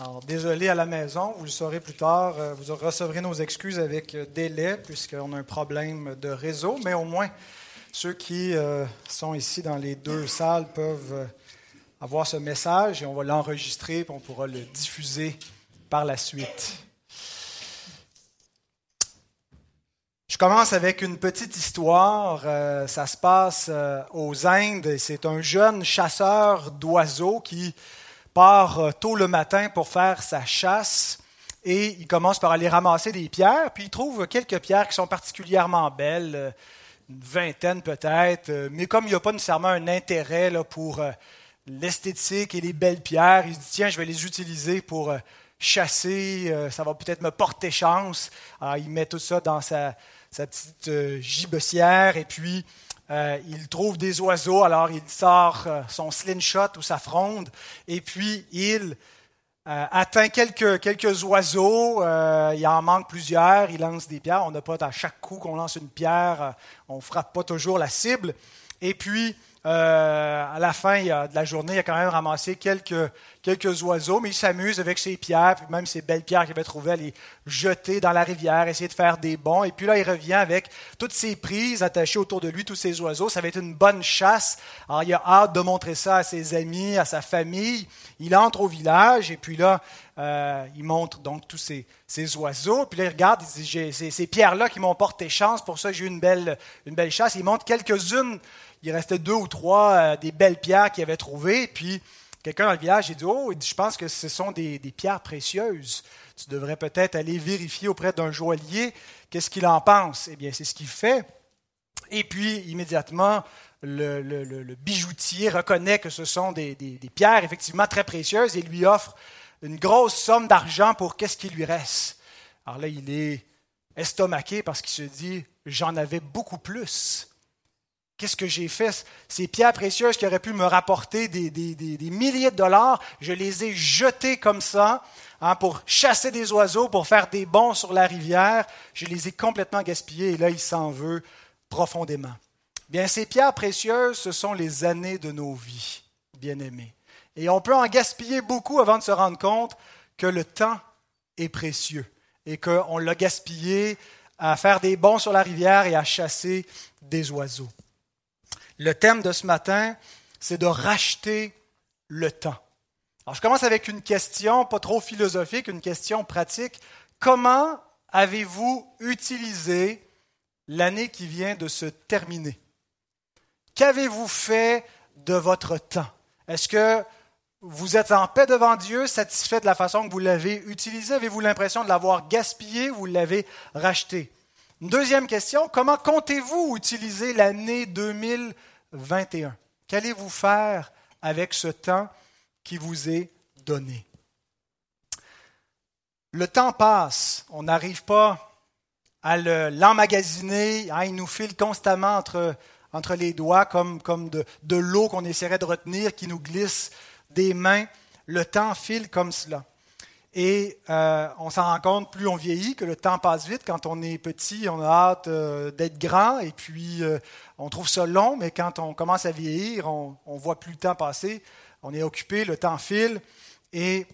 Alors, désolé à la maison, vous le saurez plus tard, euh, vous recevrez nos excuses avec euh, délai, puisqu'on a un problème de réseau, mais au moins, ceux qui euh, sont ici dans les deux salles peuvent avoir ce message et on va l'enregistrer et on pourra le diffuser par la suite. Je commence avec une petite histoire. ça se passe aux Indes. C'est un jeune chasseur d'oiseaux qui part euh, tôt le matin pour faire sa chasse et il commence par aller ramasser des pierres, puis il trouve quelques pierres qui sont particulièrement belles, euh, une vingtaine peut-être, euh, mais comme il n'y a pas nécessairement un intérêt pour l'esthétique et les belles pierres, il se dit tiens, je vais les utiliser pour chasser, ça va peut-être me porter chance. Alors, il met tout ça dans sa, sa petite gibecière et puis euh, il trouve des oiseaux, alors il sort euh, son slingshot ou sa fronde, et puis il euh, atteint quelques, quelques oiseaux, il en manque plusieurs, il lance des pierres. On n'a pas à chaque coup qu'on lance une pierre, on ne frappe pas toujours la cible. Et puis, à la fin de la journée, il a quand même ramassé quelques, quelques oiseaux, mais il s'amuse avec ses pierres, puis même ses belles pierres qu'il avait trouvées, à les jeter dans la rivière, essayer de faire des bons. Et puis là, il revient avec toutes ses prises attachées autour de lui, tous ces oiseaux. Ça va être une bonne chasse. Alors, il a hâte de montrer ça à ses amis, à sa famille. Il entre au village, et puis là, euh, il montre donc tous ces, ces, oiseaux. Puis là, il regarde, il dit, c'est ces pierres-là qui m'ont porté chance, pour ça j'ai eu une belle, une belle chasse. Il montre quelques-unes. Il restait deux ou trois euh, des belles pierres qu'il avait trouvées. Puis Quelqu'un dans le village, il dit Oh, je pense que ce sont des, pierres précieuses. Tu devrais peut-être aller vérifier auprès d'un joaillier qu'est-ce qu'il en pense. Eh bien, c'est ce qu'il fait. Et puis, immédiatement, le, bijoutier reconnaît que ce sont des, pierres effectivement très précieuses et lui offre une grosse somme d'argent pour qu'est-ce qui lui reste. Alors là, il est estomaqué parce qu'il se dit J'en avais beaucoup plus. Qu'est-ce que j'ai fait? Ces pierres précieuses qui auraient pu me rapporter des, milliers de dollars, je les ai jetées comme ça hein, pour chasser des oiseaux, pour faire des bons sur la rivière. Je les ai complètement gaspillées et là, il s'en veut profondément. Bien, ces pierres précieuses, ce sont les années de nos vies, bien-aimés. Et on peut en gaspiller beaucoup avant de se rendre compte que le temps est précieux et qu'on l'a gaspillé à faire des bons sur la rivière et à chasser des oiseaux. Le thème de ce matin, c'est de racheter le temps. Alors, je commence avec une question pas trop philosophique, une question pratique. Comment avez-vous utilisé l'année qui vient de se terminer? Qu'avez-vous fait de votre temps? Est-ce que vous êtes en paix devant Dieu, satisfait de la façon que vous l'avez utilisé? Avez-vous l'impression de l'avoir gaspillé ou l'avez racheté? Deuxième question, comment comptez-vous utiliser l'année 2021? Qu'allez-vous faire avec ce temps qui vous est donné? Le temps passe, on n'arrive pas à l'emmagasiner, hein, il nous file constamment entre, les doigts comme, de l'eau qu'on essaierait de retenir qui nous glisse des mains. Le temps file comme cela. Et euh, on s'en rend compte, plus on vieillit, que le temps passe vite. Quand on est petit, on a hâte euh, d'être grand, et puis euh, on trouve ça long, mais quand on commence à vieillir, on ne voit plus le temps passer. On est occupé, le temps file. Et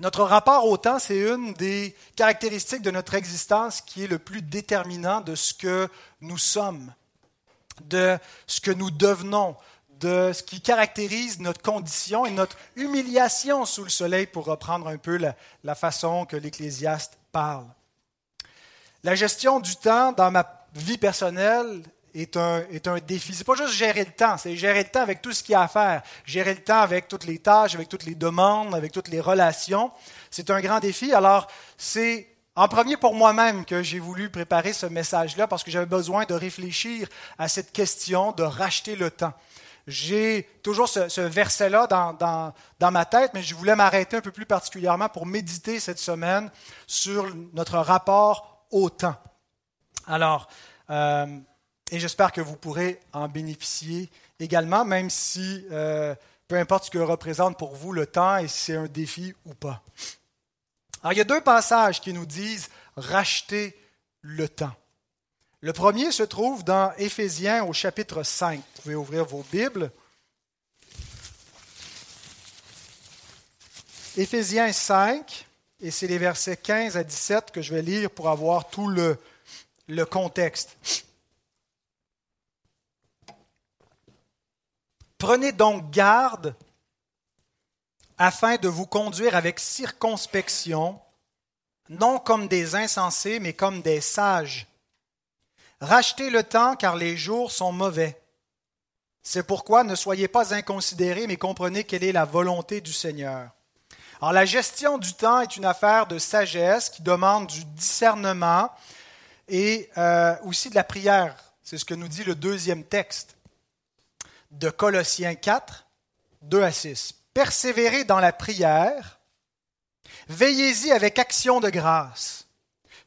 notre rapport au temps, c'est une des caractéristiques de notre existence qui est le plus déterminant de ce que nous sommes, de ce que nous devenons, de ce qui caractérise notre condition et notre humiliation sous le soleil, pour reprendre un peu la, façon que l'Ecclésiaste parle. La gestion du temps dans ma vie personnelle est un, est un défi. Ce n'est pas juste gérer le temps, c'est gérer le temps avec tout ce qu'il y a à faire. Gérer le temps avec toutes les tâches, avec toutes les demandes, avec toutes les relations. C'est un grand défi. Alors, c'est en premier pour moi-même que j'ai voulu préparer ce message-là parce que j'avais besoin de réfléchir à cette question de racheter le temps j'ai toujours ce, verset-là dans, ma tête, mais je voulais m'arrêter un peu plus particulièrement pour méditer cette semaine sur notre rapport au temps. Alors, euh, et j'espère que vous pourrez en bénéficier également, même si, euh, peu importe ce que représente pour vous le temps et si c'est un défi ou pas. Alors, il y a deux passages qui nous disent racheter le temps. Le premier se trouve dans Éphésiens au chapitre 5. Vous pouvez ouvrir vos Bibles. Éphésiens 5, et c'est les versets 15 à 17 que je vais lire pour avoir tout le, le contexte. Prenez donc garde afin de vous conduire avec circonspection, non comme des insensés, mais comme des sages. Rachetez le temps car les jours sont mauvais. C'est pourquoi ne soyez pas inconsidérés, mais comprenez quelle est la volonté du Seigneur. Alors la gestion du temps est une affaire de sagesse qui demande du discernement et euh, aussi de la prière. C'est ce que nous dit le deuxième texte de Colossiens 4, 2 à 6. Persévérez dans la prière, veillez-y avec action de grâce.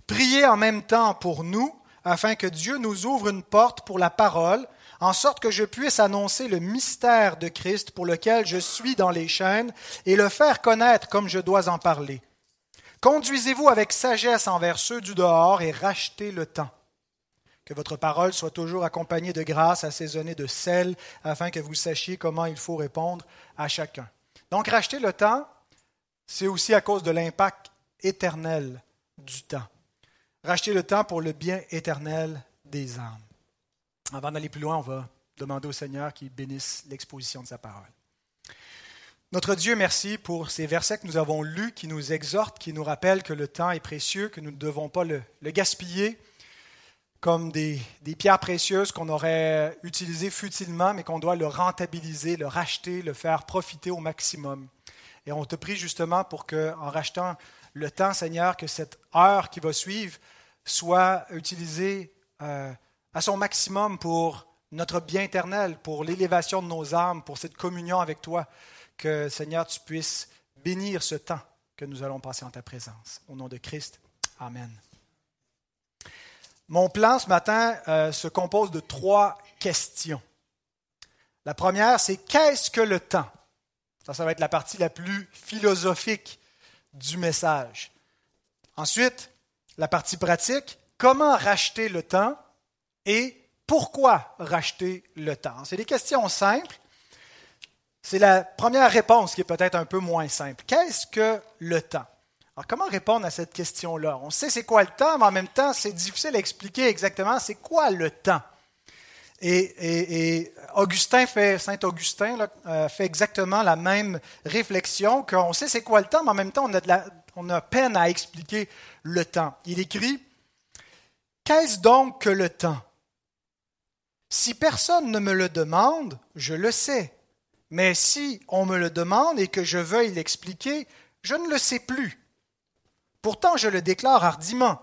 Priez en même temps pour nous, afin que Dieu nous ouvre une porte pour la parole, en sorte que je puisse annoncer le mystère de Christ pour lequel je suis dans les chaînes et le faire connaître comme je dois en parler. Conduisez-vous avec sagesse envers ceux du dehors et rachetez le temps. Que votre parole soit toujours accompagnée de grâce, assaisonnée de sel, afin que vous sachiez comment il faut répondre à chacun. Donc, racheter le temps, c'est aussi à cause de l'impact éternel du temps. Racheter le temps pour le bien éternel des âmes. Avant d'aller plus loin, on va demander au Seigneur qu'il bénisse l'exposition de sa parole. Notre Dieu, merci pour ces versets que nous avons lus, qui nous exhortent, qui nous rappellent que le temps est précieux, que nous ne devons pas le, gaspiller comme des, pierres précieuses qu'on aurait utilisées futilement, mais qu'on doit le rentabiliser, le racheter, le faire profiter au maximum. Et on te prie justement pour que, en rachetant le temps, Seigneur, que cette heure qui va suivre soit utilisée euh, à son maximum pour notre bien éternel, pour l'élévation de nos âmes, pour cette communion avec toi que, Seigneur, tu puisses bénir ce temps que nous allons passer en ta présence. Au nom de Christ, Amen. Mon plan ce matin euh, se compose de trois questions. La première, c'est qu'est-ce que le temps? Ça, ça va être la partie la plus philosophique du message. Ensuite, la partie pratique, comment racheter le temps et pourquoi racheter le temps? C'est des questions simples, c'est la première réponse qui est peut-être un peu moins simple. Qu'est-ce que le temps? Alors, comment répondre à cette question-là? On sait c'est quoi le temps, mais en même temps, c'est difficile à expliquer exactement c'est quoi le temps. Et, Augustin fait, Saint Augustin euh, fait exactement la même réflexion qu'on sait c'est quoi le temps, mais en même temps, on a, peine à expliquer le temps. Il écrit Qu'est-ce donc que le temps? Si personne ne me le demande, je le sais. Mais si on me le demande et que je veuille l'expliquer, je ne le sais plus. Pourtant, je le déclare hardiment.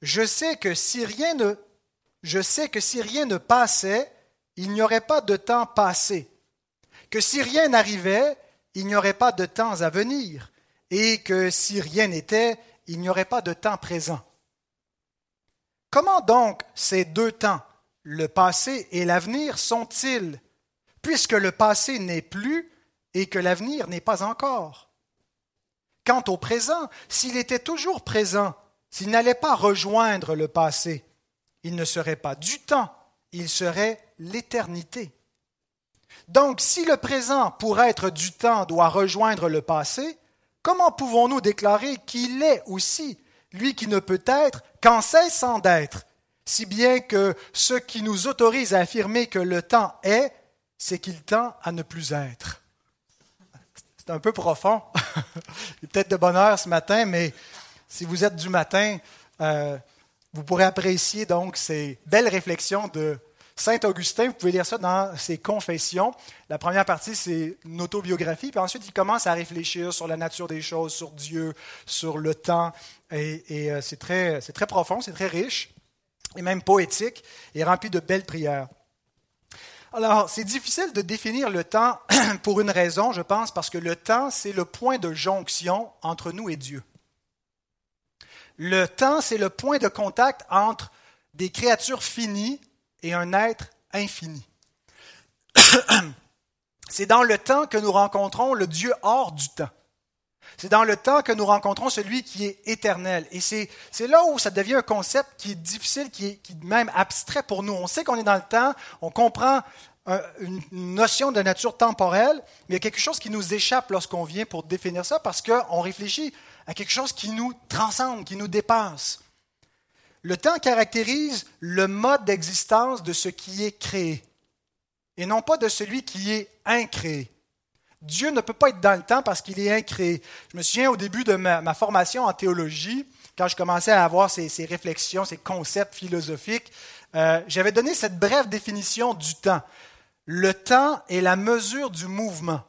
Je sais que si rien ne, je sais que si rien ne passait, il n'y aurait pas de temps passé. Que si rien n'arrivait, il n'y aurait pas de temps à venir. Et que si rien n'était, il n'y aurait pas de temps présent. Comment donc ces deux temps, le passé et l'avenir, sont-ils puisque le passé n'est plus et que l'avenir n'est pas encore? Quant au présent, s'il était toujours présent, s'il n'allait pas rejoindre le passé, il ne serait pas du temps, il serait l'éternité. Donc, si le présent, pour être du temps, doit rejoindre le passé, comment pouvons-nous déclarer qu'il est aussi, lui qui ne peut être qu'en cessant d'être, si bien que ce qui nous autorise à affirmer que le temps est c'est qu'il tend à ne plus être. C'est un peu profond. Peut-être de bonne heure ce matin, mais si vous êtes du matin, euh, vous pourrez apprécier donc ces belles réflexions de Saint Augustin. Vous pouvez lire ça dans ses confessions. La première partie, c'est une autobiographie, puis ensuite il commence à réfléchir sur la nature des choses, sur Dieu, sur le temps, et, euh, c'est très, très profond, c'est très riche, et même poétique, et rempli de belles prières. Alors, c'est difficile de définir le temps pour une raison, je pense, parce que le temps, c'est le point de jonction entre nous et Dieu. Le temps, c'est le point de contact entre des créatures finies et un être infini. C'est dans le temps que nous rencontrons le Dieu hors du temps. C'est dans le temps que nous rencontrons celui qui est éternel. Et c'est là où ça devient un concept qui est difficile, qui est, même abstrait pour nous. On sait qu'on est dans le temps, on comprend une notion de nature temporelle, mais il y a quelque chose qui nous échappe lorsqu'on vient pour définir ça parce qu'on réfléchit à quelque chose qui nous transcende, qui nous dépasse. Le temps caractérise le mode d'existence de ce qui est créé et non pas de celui qui est incréé. Dieu ne peut pas être dans le temps parce qu'il est incréé. Je me souviens au début de ma, formation en théologie, quand je commençais à avoir ces, réflexions, ces concepts philosophiques, euh, j'avais donné cette brève définition du temps. Le temps est la mesure du mouvement.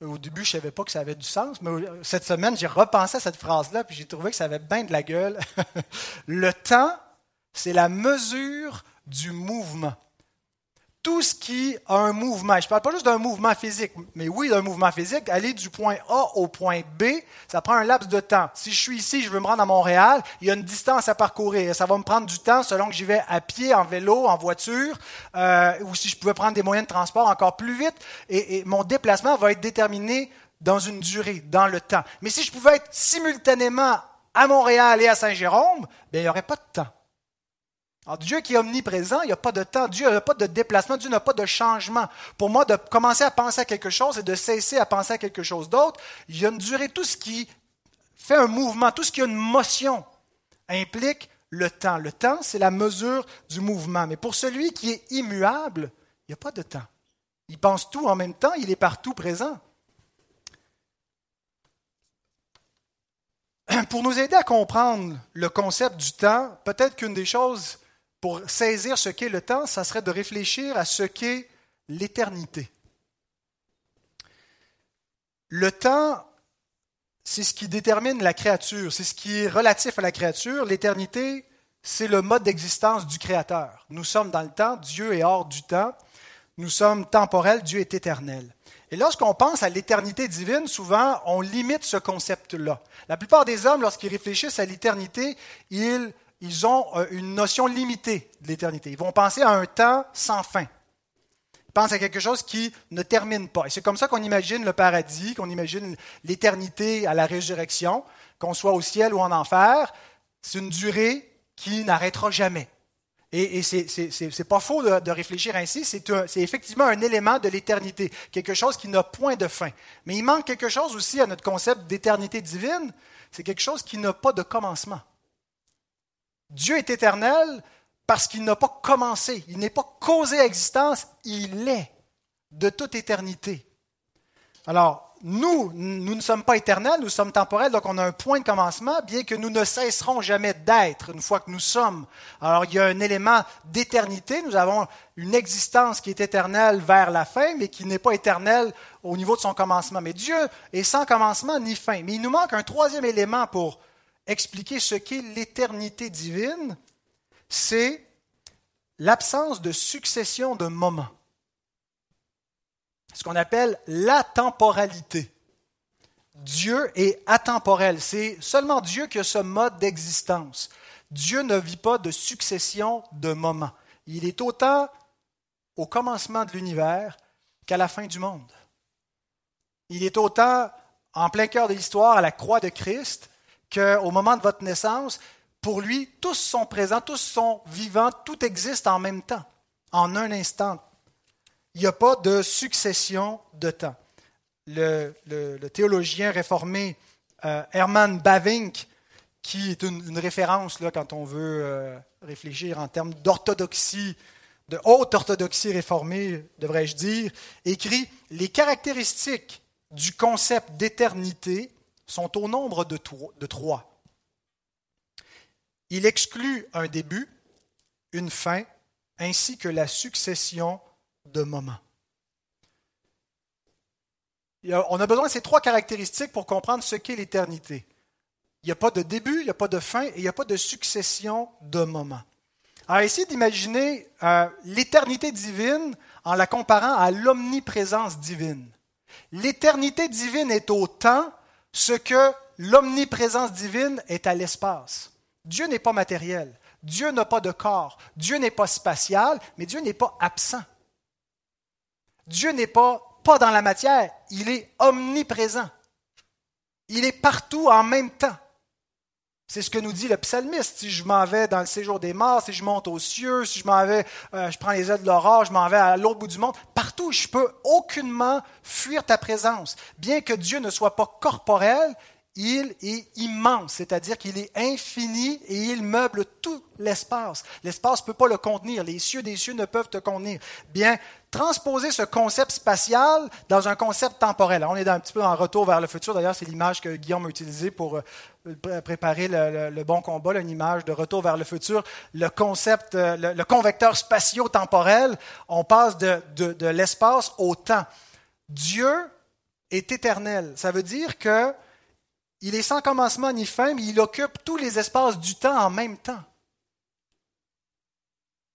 Au début, je ne savais pas que ça avait du sens, mais cette semaine, j'ai repensé à cette phrase-là, puis j'ai trouvé que ça avait bien de la gueule. le temps, c'est la mesure du mouvement tout ce qui a un mouvement. Je ne parle pas juste d'un mouvement physique, mais oui, d'un mouvement physique. Aller du point A au point B, ça prend un laps de temps. Si je suis ici, je veux me rendre à Montréal, il y a une distance à parcourir. Ça va me prendre du temps selon que j'y vais à pied, en vélo, en voiture, euh, ou si je pouvais prendre des moyens de transport encore plus vite. Et, mon déplacement va être déterminé dans une durée, dans le temps. Mais si je pouvais être simultanément à Montréal et à Saint-Jérôme, bien, il n'y aurait pas de temps. Dieu qui est omniprésent, il n'y a pas de temps, Dieu n'a pas de déplacement, Dieu n'a pas de changement. Pour moi, de commencer à penser à quelque chose et de cesser à penser à quelque chose d'autre, il y a une durée. Tout ce qui fait un mouvement, tout ce qui a une motion implique le temps. Le temps, c'est la mesure du mouvement. Mais pour celui qui est immuable, il n'y a pas de temps. Il pense tout en même temps, il est partout présent. Pour nous aider à comprendre le concept du temps, peut-être qu'une des choses pour saisir ce qu'est le temps, ça serait de réfléchir à ce qu'est l'éternité. Le temps, c'est ce qui détermine la créature, c'est ce qui est relatif à la créature. L'éternité, c'est le mode d'existence du Créateur. Nous sommes dans le temps, Dieu est hors du temps. Nous sommes temporels, Dieu est éternel. Et lorsqu'on pense à l'éternité divine, souvent, on limite ce concept-là. La plupart des hommes, lorsqu'ils réfléchissent à l'éternité, ils ils ont euh, une notion limitée de l'éternité. Ils vont penser à un temps sans fin. Ils pensent à quelque chose qui ne termine pas. Et c'est comme ça qu'on imagine le paradis, qu'on imagine l'éternité à la résurrection, qu'on soit au ciel ou en enfer. C'est une durée qui n'arrêtera jamais. Et, et c'est pas faux de, de réfléchir ainsi, c'est effectivement un élément de l'éternité, quelque chose qui n'a point de fin. Mais il manque quelque chose aussi à notre concept d'éternité divine, c'est quelque chose qui n'a pas de commencement. Dieu est éternel parce qu'il n'a pas commencé, il n'est pas causé à existence, il est de toute éternité. Alors, nous, nous ne sommes pas éternels, nous sommes temporels, donc on a un point de commencement, bien que nous ne cesserons jamais d'être une fois que nous sommes. Alors, il y a un élément d'éternité, nous avons une existence qui est éternelle vers la fin, mais qui n'est pas éternelle au niveau de son commencement. Mais Dieu est sans commencement ni fin. Mais il nous manque un troisième élément pour expliquer ce qu'est l'éternité divine, c'est l'absence de succession de moments. Ce qu'on appelle la temporalité. Dieu est atemporel. C'est seulement Dieu qui a ce mode d'existence. Dieu ne vit pas de succession de moments. Il est autant au commencement de l'univers qu'à la fin du monde. Il est autant en plein cœur de l'histoire à la croix de Christ qu'au moment de votre naissance, pour lui, tous sont présents, tous sont vivants, tout existe en même temps, en un instant. Il n'y a pas de succession de temps. Le, théologien réformé euh, Hermann Bavinck, qui est une, référence là, quand on veut euh, réfléchir en termes d'orthodoxie, de haute orthodoxie réformée, devrais-je dire, écrit Les caractéristiques du concept d'éternité sont au nombre de trois. Il exclut un début, une fin, ainsi que la succession de moments. On a besoin de ces trois caractéristiques pour comprendre ce qu'est l'éternité. Il n'y a pas de début, il n'y a pas de fin et il n'y a pas de succession de moments. Alors, essayez d'imaginer euh, l'éternité divine en la comparant à l'omniprésence divine. L'éternité divine est au temps ce que l'omniprésence divine est à l'espace. Dieu n'est pas matériel. Dieu n'a pas de corps. Dieu n'est pas spatial, mais Dieu n'est pas absent. Dieu n'est pas pas dans la matière, il est omniprésent. Il est partout en même temps. C'est ce que nous dit le psalmiste. Si je m'en vais dans le séjour des morts, si je monte aux cieux, si je m'en vais, euh, je prends les ailes de l'aurore, je m'en vais à l'autre bout du monde, partout, je peux aucunement fuir ta présence. Bien que Dieu ne soit pas corporel, il est immense, c'est-à-dire qu'il est infini et il meuble tout l'espace. L'espace ne peut pas le contenir, les cieux des cieux ne peuvent te contenir. Bien, transposer ce concept spatial dans un concept temporel. on est un petit peu en retour vers le futur, d'ailleurs c'est l'image que Guillaume a utilisée pour euh, préparer le, bon combat, une image de retour vers le futur. Le concept, euh, le, convecteur spatio-temporel, on passe de, l'espace au temps. Dieu est éternel. Ça veut dire que il est sans commencement ni fin, mais il occupe tous les espaces du temps en même temps.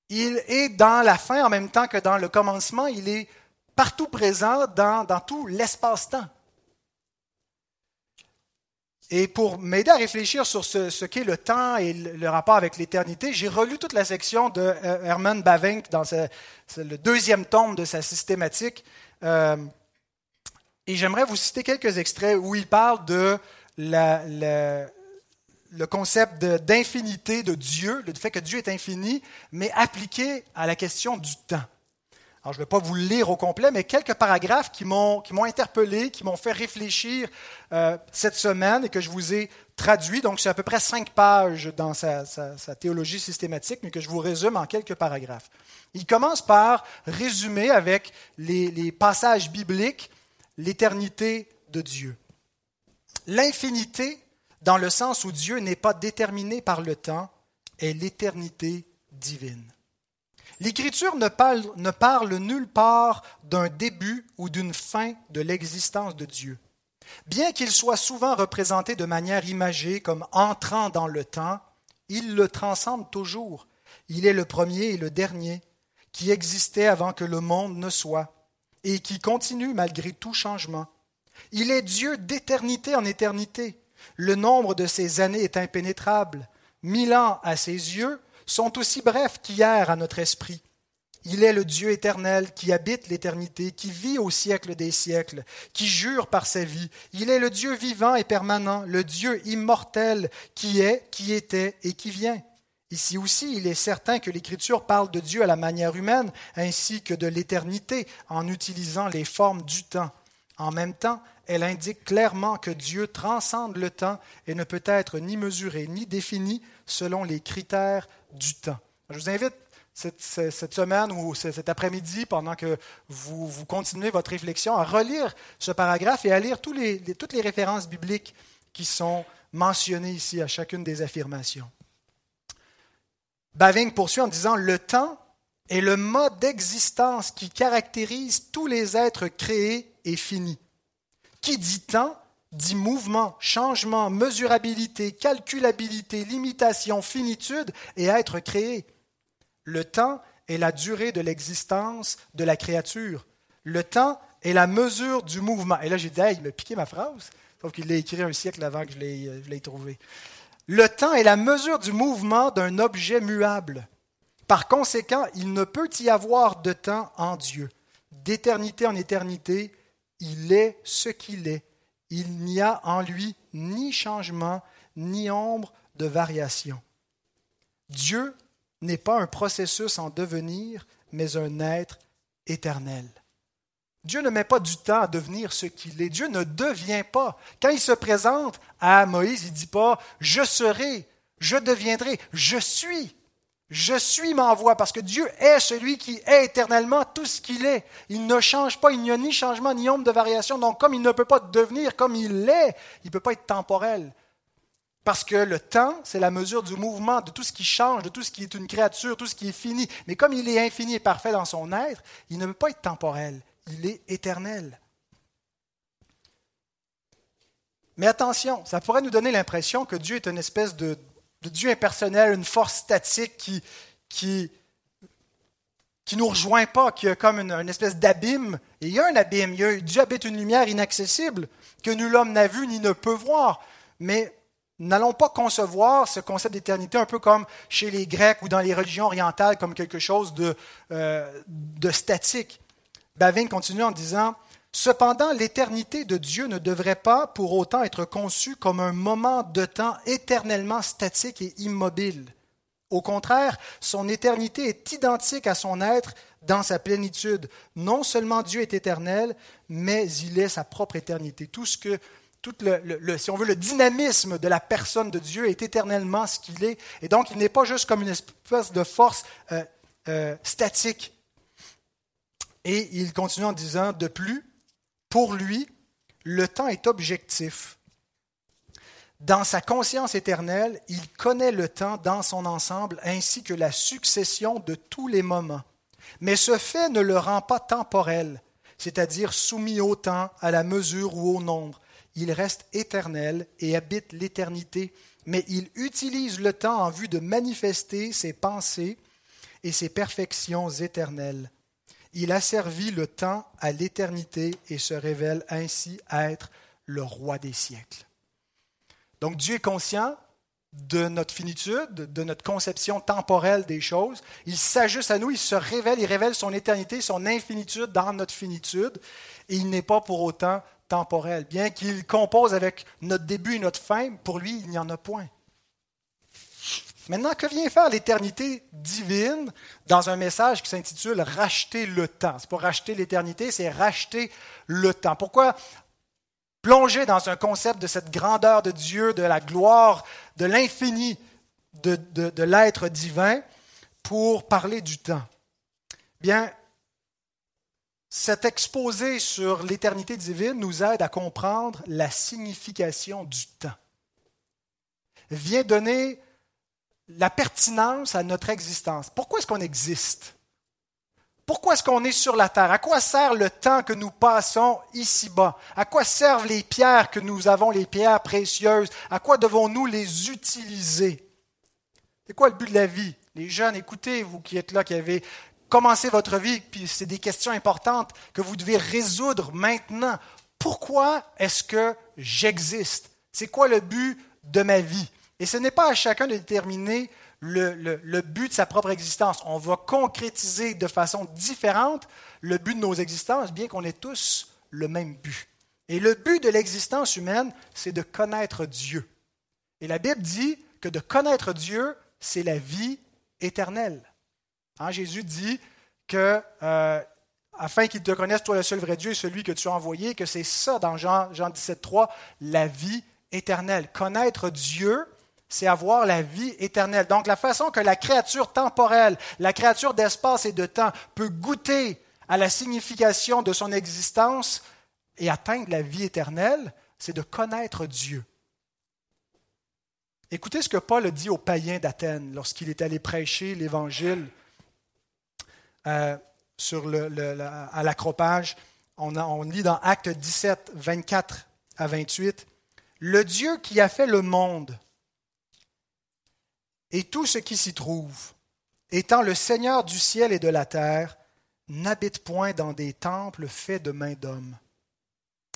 Il est dans la fin en même temps que dans le commencement. Il est partout présent dans, tout l'espace-temps. Et pour m'aider à réfléchir sur ce, qu'est le temps et le, rapport avec l'éternité, j'ai relu toute la section de euh, Herman Bavinck dans le deuxième tome de sa systématique. Euh, et j'aimerais vous citer quelques extraits où il parle de le concept d'infinité de, Dieu, le fait que Dieu est infini, mais appliqué à la question du temps. Alors, je ne vais pas vous le lire au complet, mais quelques paragraphes qui m'ont interpellé, qui m'ont fait réfléchir euh, cette semaine et que je vous ai traduit. Donc, c'est à peu près cinq pages dans sa, théologie systématique, mais que je vous résume en quelques paragraphes. Il commence par résumer avec les passages bibliques l'éternité de Dieu. L'infinité, dans le sens où Dieu n'est pas déterminé par le temps, est l'éternité divine. L'Écriture ne parle, nulle part d'un début ou d'une fin de l'existence de Dieu. Bien qu'il soit souvent représenté de manière imagée comme entrant dans le temps, il le transcende toujours. Il est le premier et le dernier, qui existait avant que le monde ne soit, et qui continue malgré tout changement. Il est Dieu d'éternité en éternité. Le nombre de ses années est impénétrable. Mille ans à ses yeux sont aussi brefs qu'hier à notre esprit. Il est le Dieu éternel qui habite l'éternité, qui vit au siècle des siècles, qui jure par sa vie. Il est le Dieu vivant et permanent, le Dieu immortel qui est, qui était et qui vient. Ici aussi, il est certain que l'Écriture parle de Dieu à la manière humaine, ainsi que de l'éternité, en utilisant les formes du temps. En même temps, elle indique clairement que Dieu transcende le temps et ne peut être ni mesuré ni défini selon les critères du temps. Je vous invite cette, semaine ou cet après-midi, pendant que vous, continuez votre réflexion, à relire ce paragraphe et à lire toutes les références bibliques qui sont mentionnées ici à chacune des affirmations. Baving poursuit en disant Le temps est le mode d'existence qui caractérise tous les êtres créés et finis. Qui dit temps dit mouvement, changement, mesurabilité, calculabilité, limitation, finitude et être créé. Le temps est la durée de l'existence de la créature. Le temps est la mesure du mouvement. Et là, j'ai dit, il m'a piqué ma phrase, sauf qu'il l'a écrit un siècle avant que je l'ai trouvé. Le temps est la mesure du mouvement d'un objet muable. Par conséquent, il ne peut y avoir de temps en Dieu. D'éternité en éternité, il est ce qu'il est. Il n'y a en lui ni changement, ni ombre de variation. Dieu n'est pas un processus en devenir, mais un être éternel. Dieu ne met pas du temps à devenir ce qu'il est. Dieu ne devient pas. Quand il se présente à Moïse, il ne dit pas ⁇ Je serai, je deviendrai, je suis ⁇ je suis m'envoie parce que Dieu est celui qui est éternellement tout ce qu'il est. Il ne change pas, il n'y a ni changement ni ombre de variation. Donc comme il ne peut pas devenir comme il est, il ne peut pas être temporel. Parce que le temps, c'est la mesure du mouvement, de tout ce qui change, de tout ce qui est une créature, tout ce qui est fini. Mais comme il est infini et parfait dans son être, il ne peut pas être temporel, il est éternel. Mais attention, ça pourrait nous donner l'impression que Dieu est une espèce de de Dieu impersonnel, une force statique qui qui qui nous rejoint pas, qui a comme une, espèce d'abîme. Et il y a un abîme. Il y a, Dieu habite une lumière inaccessible que nul homme n'a vue ni ne peut voir. Mais n'allons pas concevoir ce concept d'éternité un peu comme chez les Grecs ou dans les religions orientales comme quelque chose de, euh, de statique. Bavin continue en disant Cependant, l'éternité de Dieu ne devrait pas pour autant être conçue comme un moment de temps éternellement statique et immobile. Au contraire, son éternité est identique à son être dans sa plénitude. Non seulement Dieu est éternel, mais il est sa propre éternité. Tout ce que, le, si on veut, le dynamisme de la personne de Dieu est éternellement ce qu'il est. Et donc, il n'est pas juste comme une espèce de force euh, euh, statique. Et il continue en disant, de plus, pour lui, le temps est objectif. Dans sa conscience éternelle, il connaît le temps dans son ensemble ainsi que la succession de tous les moments. Mais ce fait ne le rend pas temporel, c'est-à-dire soumis au temps, à la mesure ou au nombre. Il reste éternel et habite l'éternité, mais il utilise le temps en vue de manifester ses pensées et ses perfections éternelles. Il a servi le temps à l'éternité et se révèle ainsi être le roi des siècles. Donc Dieu est conscient de notre finitude, de notre conception temporelle des choses. Il s'ajuste à nous, il se révèle, il révèle son éternité, son infinitude dans notre finitude, et il n'est pas pour autant temporel. Bien qu'il compose avec notre début et notre fin, pour lui, il n'y en a point. Maintenant, que vient faire l'éternité divine dans un message qui s'intitule Racheter le temps Ce n'est pas racheter l'éternité, c'est racheter le temps. Pourquoi plonger dans un concept de cette grandeur de Dieu, de la gloire, de l'infini de, de l'être divin pour parler du temps? Bien, cet exposé sur l'éternité divine nous aide à comprendre la signification du temps. Vient donner la pertinence à notre existence. Pourquoi est-ce qu'on existe? Pourquoi est-ce qu'on est sur la terre? À quoi sert le temps que nous passons ici-bas? À quoi servent les pierres que nous avons, les pierres précieuses? À quoi devons-nous les utiliser? C'est quoi le but de la vie? Les jeunes, écoutez, vous qui êtes là, qui avez commencé votre vie, puis c'est des questions importantes que vous devez résoudre maintenant. Pourquoi est-ce que j'existe? C'est quoi le but de ma vie? Et ce n'est pas à chacun de déterminer le, but de sa propre existence. On va concrétiser de façon différente le but de nos existences, bien qu'on ait tous le même but. Et le but de l'existence humaine, c'est de connaître Dieu. Et la Bible dit que de connaître Dieu, c'est la vie éternelle. Hein, Jésus dit que euh, afin qu'il te connaisse, toi le seul vrai Dieu, celui que tu as envoyé, que c'est ça dans Jean, Jean 17, 3, la vie éternelle. Connaître Dieu, c'est avoir la vie éternelle. Donc la façon que la créature temporelle, la créature d'espace et de temps peut goûter à la signification de son existence et atteindre la vie éternelle, c'est de connaître Dieu. Écoutez ce que Paul dit aux païens d'Athènes lorsqu'il est allé prêcher l'Évangile euh, à l'acropage. On, on lit dans Actes 17, 24 à 28. Le Dieu qui a fait le monde et tout ce qui s'y trouve, étant le Seigneur du ciel et de la terre, n'habite point dans des temples faits de mains d'hommes.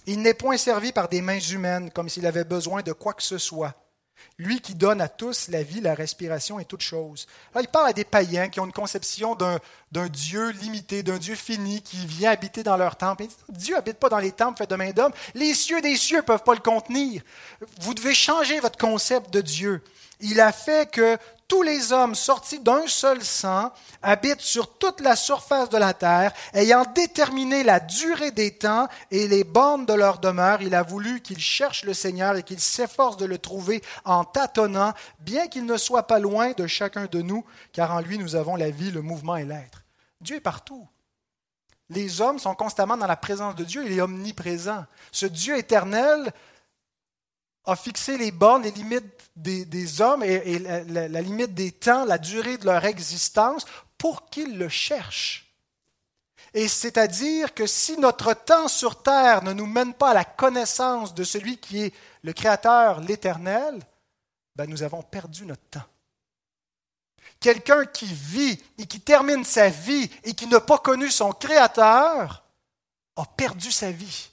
Il n'est point servi par des mains humaines comme s'il avait besoin de quoi que ce soit. Lui qui donne à tous la vie, la respiration et toutes choses. il parle à des païens qui ont une conception d'un Dieu limité, d'un Dieu fini qui vient habiter dans leur temple. Dieu n'habite pas dans les temples faits de mains d'hommes. Les cieux des cieux ne peuvent pas le contenir. Vous devez changer votre concept de Dieu il a fait que tous les hommes sortis d'un seul sang habitent sur toute la surface de la terre, ayant déterminé la durée des temps et les bornes de leur demeure, il a voulu qu'ils cherchent le Seigneur et qu'ils s'efforcent de le trouver en tâtonnant, bien qu'il ne soit pas loin de chacun de nous, car en lui nous avons la vie, le mouvement et l'être. Dieu est partout. Les hommes sont constamment dans la présence de Dieu, il est omniprésent. Ce Dieu éternel a fixé les bornes, les limites des, hommes et, la, la, limite des temps, la durée de leur existence pour qu'ils le cherchent. Et c'est-à-dire que si notre temps sur terre ne nous mène pas à la connaissance de celui qui est le Créateur, l'Éternel, ben nous avons perdu notre temps. Quelqu'un qui vit et qui termine sa vie et qui n'a pas connu son Créateur a perdu sa vie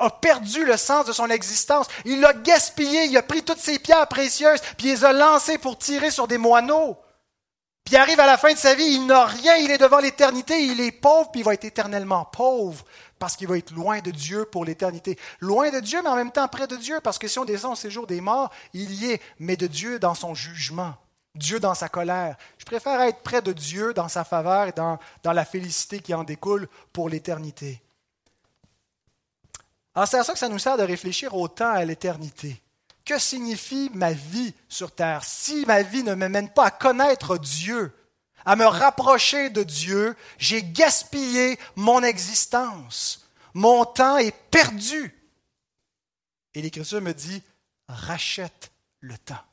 a perdu le sens de son existence. Il l'a gaspillé, il a pris toutes ses pierres précieuses, puis il les a lancées pour tirer sur des moineaux. Puis il arrive à la fin de sa vie, il n'a rien, il est devant l'éternité, il est pauvre, puis il va être éternellement pauvre, parce qu'il va être loin de Dieu pour l'éternité. Loin de Dieu, mais en même temps près de Dieu, parce que si on descend au séjour des morts, il y est, mais de Dieu dans son jugement, Dieu dans sa colère. Je préfère être près de Dieu dans sa faveur et dans, dans la félicité qui en découle pour l'éternité. Alors c'est à ça que ça nous sert de réfléchir autant à l'éternité. Que signifie ma vie sur terre? Si ma vie ne me mène pas à connaître Dieu, à me rapprocher de Dieu, j'ai gaspillé mon existence. Mon temps est perdu. Et l'Écriture me dit, rachète le temps.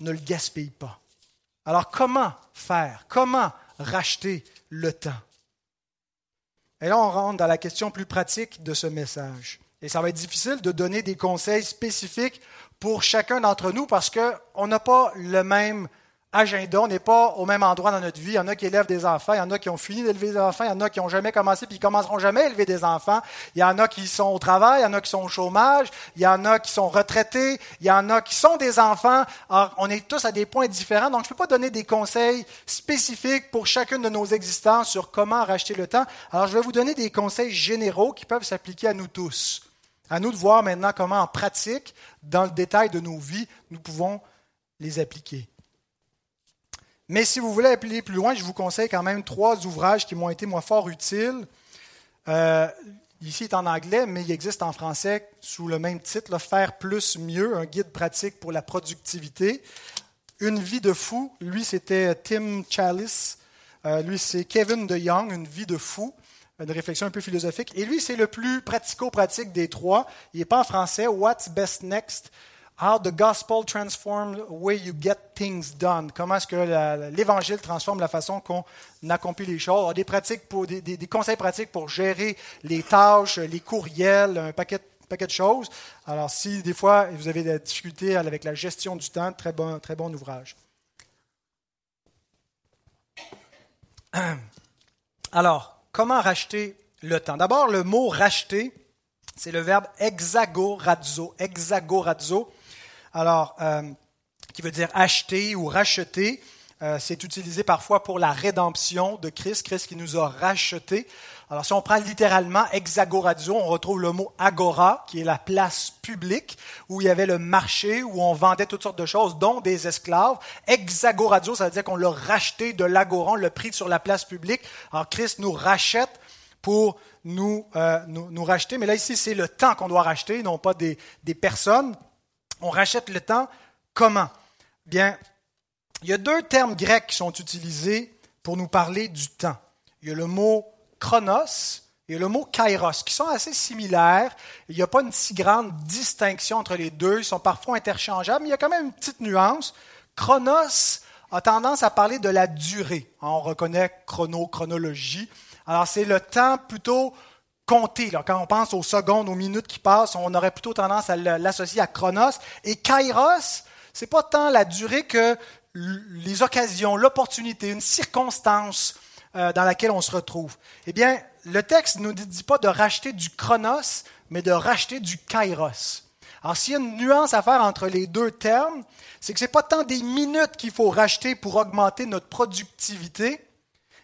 Ne le gaspille pas. Alors comment faire? Comment racheter le temps? Et là, on rentre dans la question plus pratique de ce message. Et ça va être difficile de donner des conseils spécifiques pour chacun d'entre nous parce qu'on n'a pas le même agenda, on n'est pas au même endroit dans notre vie. Il y en a qui élèvent des enfants, il y en a qui ont fini d'élever des enfants, il y en a qui n'ont jamais commencé puis qui commenceront jamais à élever des enfants. Il y en a qui sont au travail, il y en a qui sont au chômage, il y en a qui sont retraités, il y en a qui sont des enfants. Alors, on est tous à des points différents, donc je ne peux pas donner des conseils spécifiques pour chacune de nos existences sur comment racheter le temps. Alors, je vais vous donner des conseils généraux qui peuvent s'appliquer à nous tous. À nous de voir maintenant comment en pratique, dans le détail de nos vies, nous pouvons les appliquer. Mais si vous voulez aller plus loin, je vous conseille quand même trois ouvrages qui m'ont été, moi, fort utiles. Euh, ici, est en anglais, mais il existe en français sous le même titre, Faire plus mieux, un guide pratique pour la productivité. Une vie de fou, lui, c'était Tim Chalice. Euh, lui, c'est Kevin de Young, Une vie de fou, une réflexion un peu philosophique. Et lui, c'est le plus pratico-pratique des trois. Il n'est pas en français. What's Best Next? How the gospel transforms the way you get things done. Comment est-ce que l'Évangile transforme la façon qu'on accomplit les choses. Des, pratiques des, conseils pratiques pour gérer les tâches, les courriels, un paquet, de choses. Alors, si des fois vous avez des difficultés avec la gestion du temps, très bon, très bon ouvrage. Alors, comment racheter le temps? D'abord, le mot racheter, c'est le verbe exagorazo. Exagorazo alors, euh, qui veut dire acheter ou racheter. Euh, c'est utilisé parfois pour la rédemption de Christ, Christ qui nous a rachetés. Alors, si on prend littéralement hexagoradio, on retrouve le mot agora, qui est la place publique, où il y avait le marché, où on vendait toutes sortes de choses, dont des esclaves. Hexagoradio, ça veut dire qu'on l'a racheté de l'agora, on l'a pris sur la place publique. Alors, Christ nous rachète pour nous, euh, nous, racheter. Mais là, ici, c'est le temps qu'on doit racheter, non pas des, des personnes. On rachète le temps comment Bien, il y a deux termes grecs qui sont utilisés pour nous parler du temps. Il y a le mot chronos et le mot kairos, qui sont assez similaires. Il n'y a pas une si grande distinction entre les deux. Ils sont parfois interchangeables, mais il y a quand même une petite nuance. Chronos a tendance à parler de la durée. On reconnaît chrono, chronologie. Alors c'est le temps plutôt compter. Quand on pense aux secondes, aux minutes qui passent, on aurait plutôt tendance à l'associer à chronos. Et kairos, c'est pas tant la durée que les occasions, l'opportunité, une circonstance euh, dans laquelle on se retrouve. Eh bien, le texte ne nous dit pas de racheter du chronos, mais de racheter du kairos. Alors, s'il y a une nuance à faire entre les deux termes, c'est que ce n'est pas tant des minutes qu'il faut racheter pour augmenter notre productivité,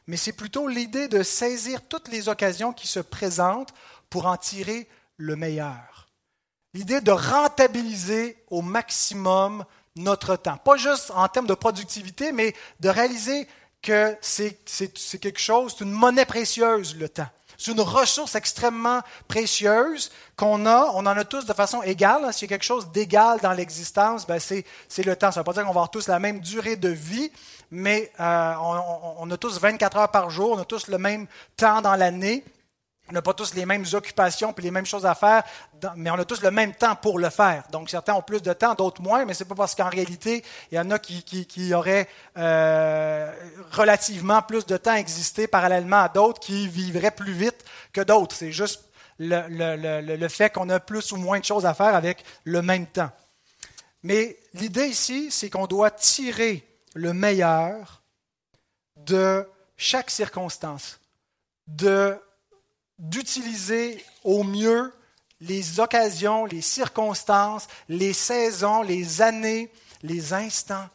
mais c'est plutôt l'idée de saisir toutes les occasions qui se présentent pour en tirer le meilleur. L'idée de rentabiliser au maximum notre temps. Pas juste en termes de productivité, mais de réaliser que c'est quelque chose, c'est une monnaie précieuse, le temps. C'est une ressource extrêmement précieuse qu'on a, on en a tous de façon égale. S'il y a quelque chose d'égal dans l'existence, ben c'est le temps. Ça ne veut pas dire qu'on va avoir tous la même durée de vie, mais euh, on, a tous 24 heures par jour, on a tous le même temps dans l'année. On n'a pas tous les mêmes occupations et les mêmes choses à faire, mais on a tous le même temps pour le faire. Donc certains ont plus de temps, d'autres moins, mais ce n'est pas parce qu'en réalité, il y en a qui, auraient euh, relativement plus de temps existé parallèlement à d'autres qui vivraient plus vite que d'autres. C'est juste le fait qu'on a plus ou moins de choses à faire avec le même temps. Mais l'idée ici, c'est qu'on doit tirer le meilleur de chaque circonstance, de d'utiliser au mieux les occasions, les circonstances, les saisons, les années, les instants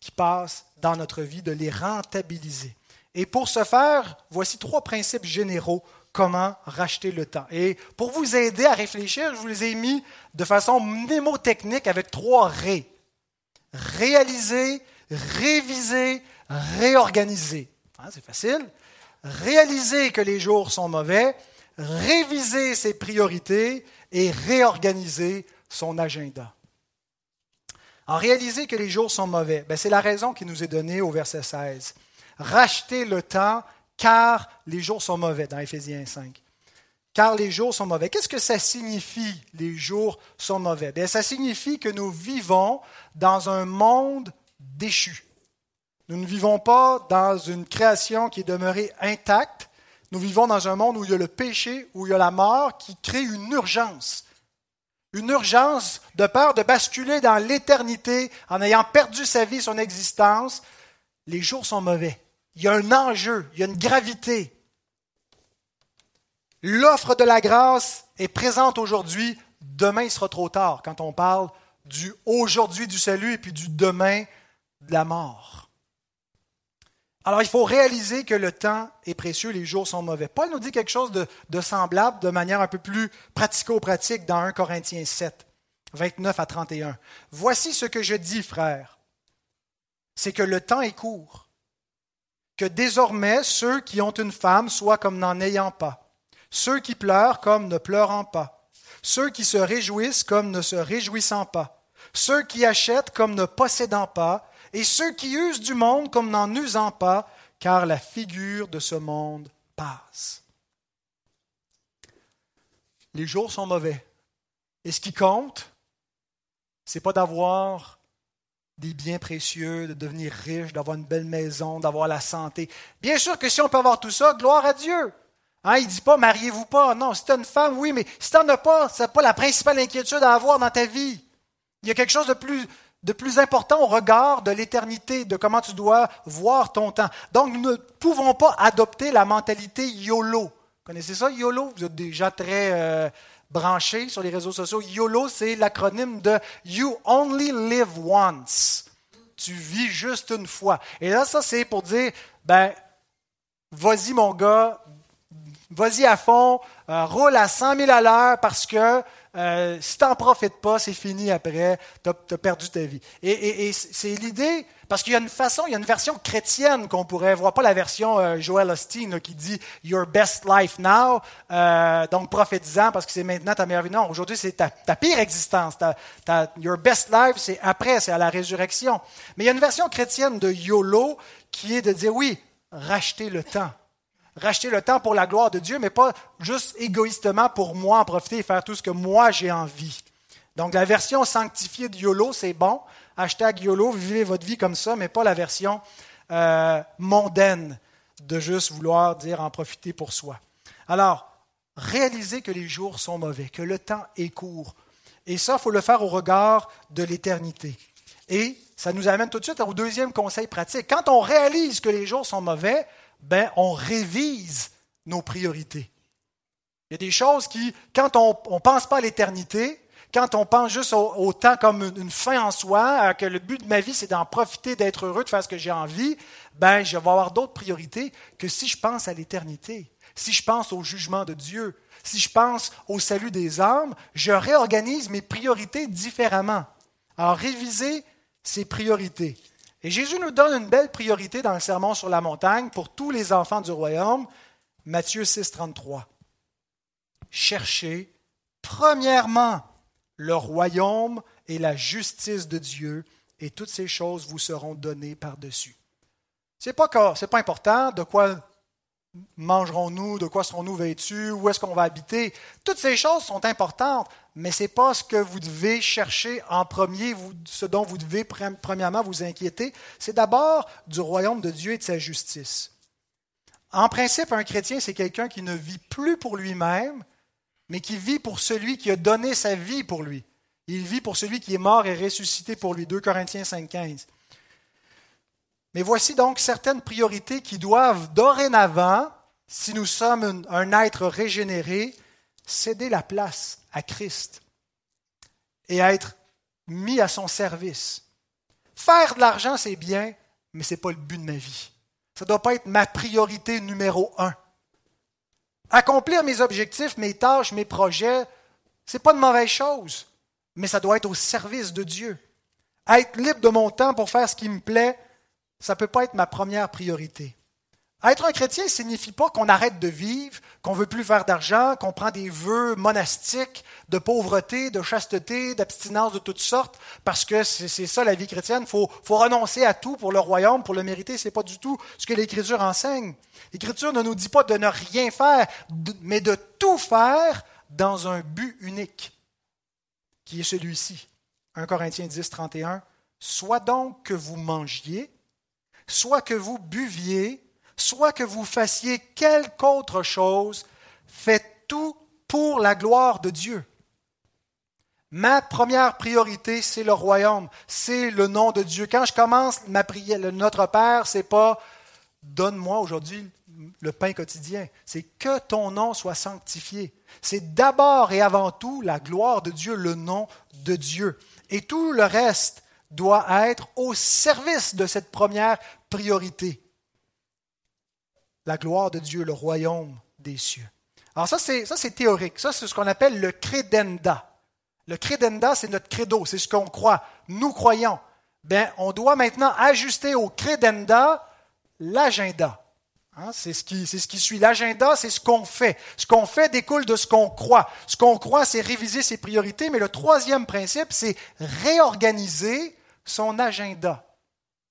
qui passent dans notre vie, de les rentabiliser. Et pour ce faire, voici trois principes généraux comment racheter le temps. Et pour vous aider à réfléchir, je vous les ai mis de façon mnémotechnique avec trois ré. Réaliser, réviser, réorganiser. Hein, c'est facile. Réaliser que les jours sont mauvais, réviser ses priorités et réorganiser son agenda. En réaliser que les jours sont mauvais, ben, c'est la raison qui nous est donnée au verset 16. Racheter le temps car les jours sont mauvais dans Éphésiens 5. Car les jours sont mauvais. Qu'est-ce que ça signifie, les jours sont mauvais? Bien, ça signifie que nous vivons dans un monde déchu. Nous ne vivons pas dans une création qui est demeurée intacte. Nous vivons dans un monde où il y a le péché, où il y a la mort, qui crée une urgence. Une urgence de peur de basculer dans l'éternité en ayant perdu sa vie, son existence. Les jours sont mauvais. Il y a un enjeu, il y a une gravité. L'offre de la grâce est présente aujourd'hui. Demain, il sera trop tard quand on parle du aujourd'hui du salut et puis du demain de la mort. Alors, il faut réaliser que le temps est précieux, les jours sont mauvais. Paul nous dit quelque chose de, semblable de manière un peu plus pratico-pratique dans 1 Corinthiens 7, 29 à 31. Voici ce que je dis, frères. C'est que le temps est court. Que désormais, ceux qui ont une femme soient comme n'en ayant pas. Ceux qui pleurent comme ne pleurant pas. Ceux qui se réjouissent comme ne se réjouissant pas. Ceux qui achètent comme ne possédant pas et ceux qui usent du monde comme n'en usant pas, car la figure de ce monde passe. Les jours sont mauvais. Et ce qui compte, c'est pas d'avoir des biens précieux, de devenir riche, d'avoir une belle maison, d'avoir la santé. Bien sûr que si on peut avoir tout ça, gloire à Dieu. Hein, il ne dit pas mariez-vous pas. Non, si tu une femme, oui, mais si tu n'en as pas, ce n'est pas la principale inquiétude à avoir dans ta vie. Il y a quelque chose de plus de plus important au regard de l'éternité, de comment tu dois voir ton temps. Donc, nous ne pouvons pas adopter la mentalité YOLO. Connaissez ça, YOLO? Vous êtes déjà très euh, branchés sur les réseaux sociaux. YOLO, c'est l'acronyme de You Only Live Once. Tu vis juste une fois. Et là, ça, c'est pour dire, ben, vas-y, mon gars, vas-y à fond, euh, roule à 100 000 à l'heure parce que euh, si tu n'en profites pas, c'est fini après, tu as, perdu ta vie. Et, c'est l'idée, parce qu'il y a une façon, il y a une version chrétienne qu'on pourrait voir, pas la version euh, Joel Osteen qui dit Your best life now, euh, donc prophétisant parce que c'est maintenant ta meilleure vie. Non, aujourd'hui c'est ta, pire existence. your best life, c'est après, c'est à la résurrection. Mais il y a une version chrétienne de YOLO qui est de dire oui, racheter le temps racheter le temps pour la gloire de Dieu, mais pas juste égoïstement pour moi en profiter et faire tout ce que moi j'ai envie. Donc la version sanctifiée de YOLO, c'est bon. Hashtag YOLO, vivez votre vie comme ça, mais pas la version euh, mondaine de juste vouloir dire en profiter pour soi. Alors, réalisez que les jours sont mauvais, que le temps est court. Et ça, il faut le faire au regard de l'éternité. Et ça nous amène tout de suite au deuxième conseil pratique. Quand on réalise que les jours sont mauvais, ben, on révise nos priorités. Il y a des choses qui, quand on ne pense pas à l'éternité, quand on pense juste au, temps comme une, fin en soi, que le but de ma vie, c'est d'en profiter, d'être heureux, de faire ce que j'ai envie, ben, je vais avoir d'autres priorités que si je pense à l'éternité, si je pense au jugement de Dieu, si je pense au salut des âmes, je réorganise mes priorités différemment. Alors, réviser ses priorités. Et Jésus nous donne une belle priorité dans le Sermon sur la montagne pour tous les enfants du royaume, Matthieu 6, 33. Cherchez premièrement le royaume et la justice de Dieu, et toutes ces choses vous seront données par-dessus. Ce n'est pas, pas important de quoi mangerons-nous, de quoi serons-nous vêtus, où est-ce qu'on va habiter. Toutes ces choses sont importantes, mais ce n'est pas ce que vous devez chercher en premier, ce dont vous devez premièrement vous inquiéter. C'est d'abord du royaume de Dieu et de sa justice. En principe, un chrétien, c'est quelqu'un qui ne vit plus pour lui-même, mais qui vit pour celui qui a donné sa vie pour lui. Il vit pour celui qui est mort et ressuscité pour lui. 2 Corinthiens 5.15. Mais voici donc certaines priorités qui doivent dorénavant, si nous sommes un être régénéré, céder la place à Christ et être mis à son service. Faire de l'argent, c'est bien, mais ce n'est pas le but de ma vie. Ça ne doit pas être ma priorité numéro un. Accomplir mes objectifs, mes tâches, mes projets, c'est pas de mauvaise chose, mais ça doit être au service de Dieu. Être libre de mon temps pour faire ce qui me plaît, ça ne peut pas être ma première priorité. Être un chrétien ne signifie pas qu'on arrête de vivre, qu'on veut plus faire d'argent, qu'on prend des vœux monastiques de pauvreté, de chasteté, d'abstinence de toutes sortes, parce que c'est ça la vie chrétienne. Faut, faut, renoncer à tout pour le royaume, pour le mériter. Ce n'est pas du tout ce que l'Écriture enseigne. L'Écriture ne nous dit pas de ne rien faire, mais de tout faire dans un but unique, qui est celui-ci. 1 Corinthiens 10, 31. Soit donc que vous mangiez, soit que vous buviez, soit que vous fassiez quelque autre chose, faites tout pour la gloire de Dieu. Ma première priorité, c'est le royaume, c'est le nom de Dieu. Quand je commence ma prière, Notre Père, c'est pas donne-moi aujourd'hui le pain quotidien, c'est que ton nom soit sanctifié. C'est d'abord et avant tout la gloire de Dieu, le nom de Dieu. Et tout le reste doit être au service de cette première priorité la gloire de Dieu, le royaume des cieux. Alors ça, c'est, ça, c'est théorique. Ça, c'est ce qu'on appelle le credenda. Le credenda, c'est notre credo, c'est ce qu'on croit. Nous croyons. Ben, on doit maintenant ajuster au credenda l'agenda. Hein, c'est, ce qui, c'est ce qui suit. L'agenda, c'est ce qu'on fait. Ce qu'on fait découle de ce qu'on croit. Ce qu'on croit, c'est réviser ses priorités. Mais le troisième principe, c'est réorganiser son agenda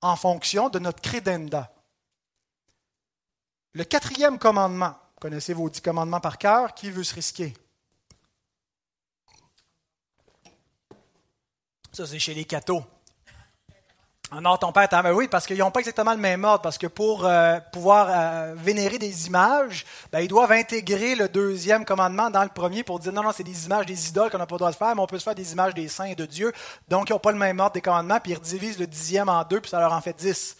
en fonction de notre credenda. Le quatrième commandement, connaissez vos dix commandements par cœur, qui veut se risquer? Ça, c'est chez les cathos. Non, ton père, ben oui, parce qu'ils n'ont pas exactement le même ordre, parce que pour euh, pouvoir euh, vénérer des images, ben, ils doivent intégrer le deuxième commandement dans le premier pour dire non, non, c'est des images des idoles qu'on n'a pas le droit de faire, mais on peut se faire des images des saints et de Dieu. Donc, ils n'ont pas le même ordre des commandements, puis ils divisent le dixième en deux, puis ça leur en fait dix.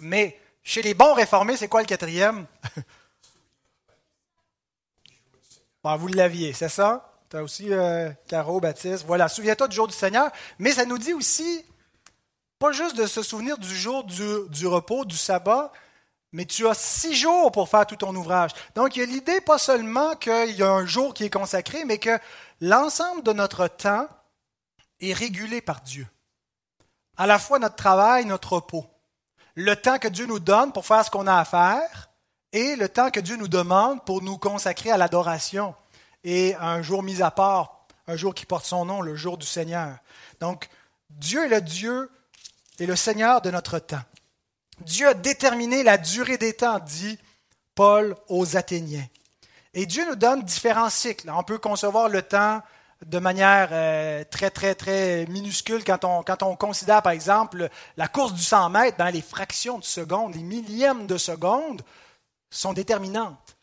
Mais chez les bons réformés, c'est quoi le quatrième? bon, vous l'aviez, c'est ça? Tu as aussi euh, Caro, Baptiste. Voilà, souviens-toi du jour du Seigneur. Mais ça nous dit aussi, pas juste de se souvenir du jour du, repos, du sabbat, mais tu as six jours pour faire tout ton ouvrage. Donc, il y a l'idée pas seulement qu'il y a un jour qui est consacré, mais que l'ensemble de notre temps est régulé par Dieu. À la fois notre travail, notre repos le temps que Dieu nous donne pour faire ce qu'on a à faire et le temps que Dieu nous demande pour nous consacrer à l'adoration et un jour mis à part, un jour qui porte son nom, le jour du Seigneur. Donc, Dieu est le Dieu et le Seigneur de notre temps. Dieu a déterminé la durée des temps, dit Paul aux Athéniens. Et Dieu nous donne différents cycles. On peut concevoir le temps de manière euh, très, très, très minuscule quand on, quand on considère, par exemple, la course du 100 mètres, dans les fractions de seconde, les millièmes de seconde sont déterminantes.